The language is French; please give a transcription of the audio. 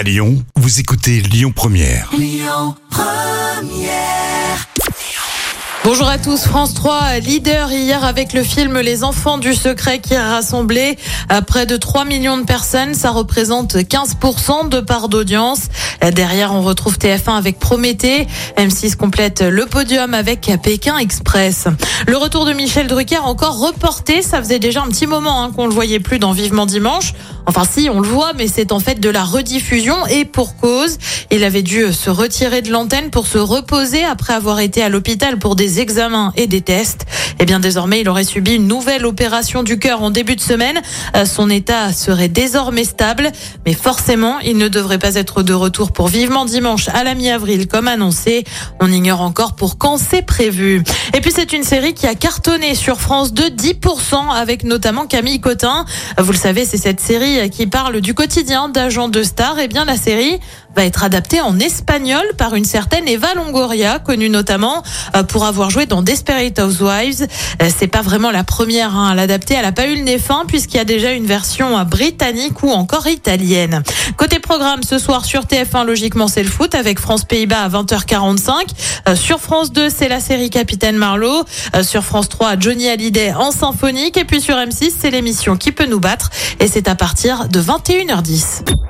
À Lyon, vous écoutez Lyon Première. Bonjour à tous, France 3, leader hier avec le film Les enfants du secret qui a rassemblé euh, près de 3 millions de personnes. Ça représente 15% de part d'audience. Euh, Derrière, on retrouve TF1 avec Prométhée. M6 complète le podium avec Pékin Express. Le retour de Michel Drucker encore reporté. Ça faisait déjà un petit moment hein, qu'on le voyait plus dans Vivement Dimanche. Enfin si, on le voit, mais c'est en fait de la rediffusion et pour cause. Il avait dû se retirer de l'antenne pour se reposer après avoir été à l'hôpital pour des examens et des tests. Et bien désormais, il aurait subi une nouvelle opération du cœur en début de semaine. Euh, Son état serait désormais stable, mais forcément, il ne devrait pas être de retour pour vivement dimanche à la mi-avril comme annoncé. On ignore encore pour quand c'est prévu. Et puis c'est une série qui a cartonné sur France 2 10% avec notamment Camille Cotin. Vous le savez, c'est cette série qui parle du quotidien d'agents de stars. Et bien la série va être adaptée en espagnol par une certaine Eva Longoria, connue notamment euh, pour avoir joué dans Desperate Housewives. Euh, C'est pas vraiment la première hein, à l'adapter. Elle a pas eu le nez fin puisqu'il y a déjà une version euh, britannique ou encore italienne. Côté programme, ce soir sur TF1, logiquement, c'est le foot avec France-Pays-Bas à 20h45. Euh, sur France 2, c'est la série Capitaine Marlowe. Sur France 3, Johnny Hallyday en symphonique. Et puis sur M6, c'est l'émission Qui peut nous battre. Et c'est à partir de 21h10.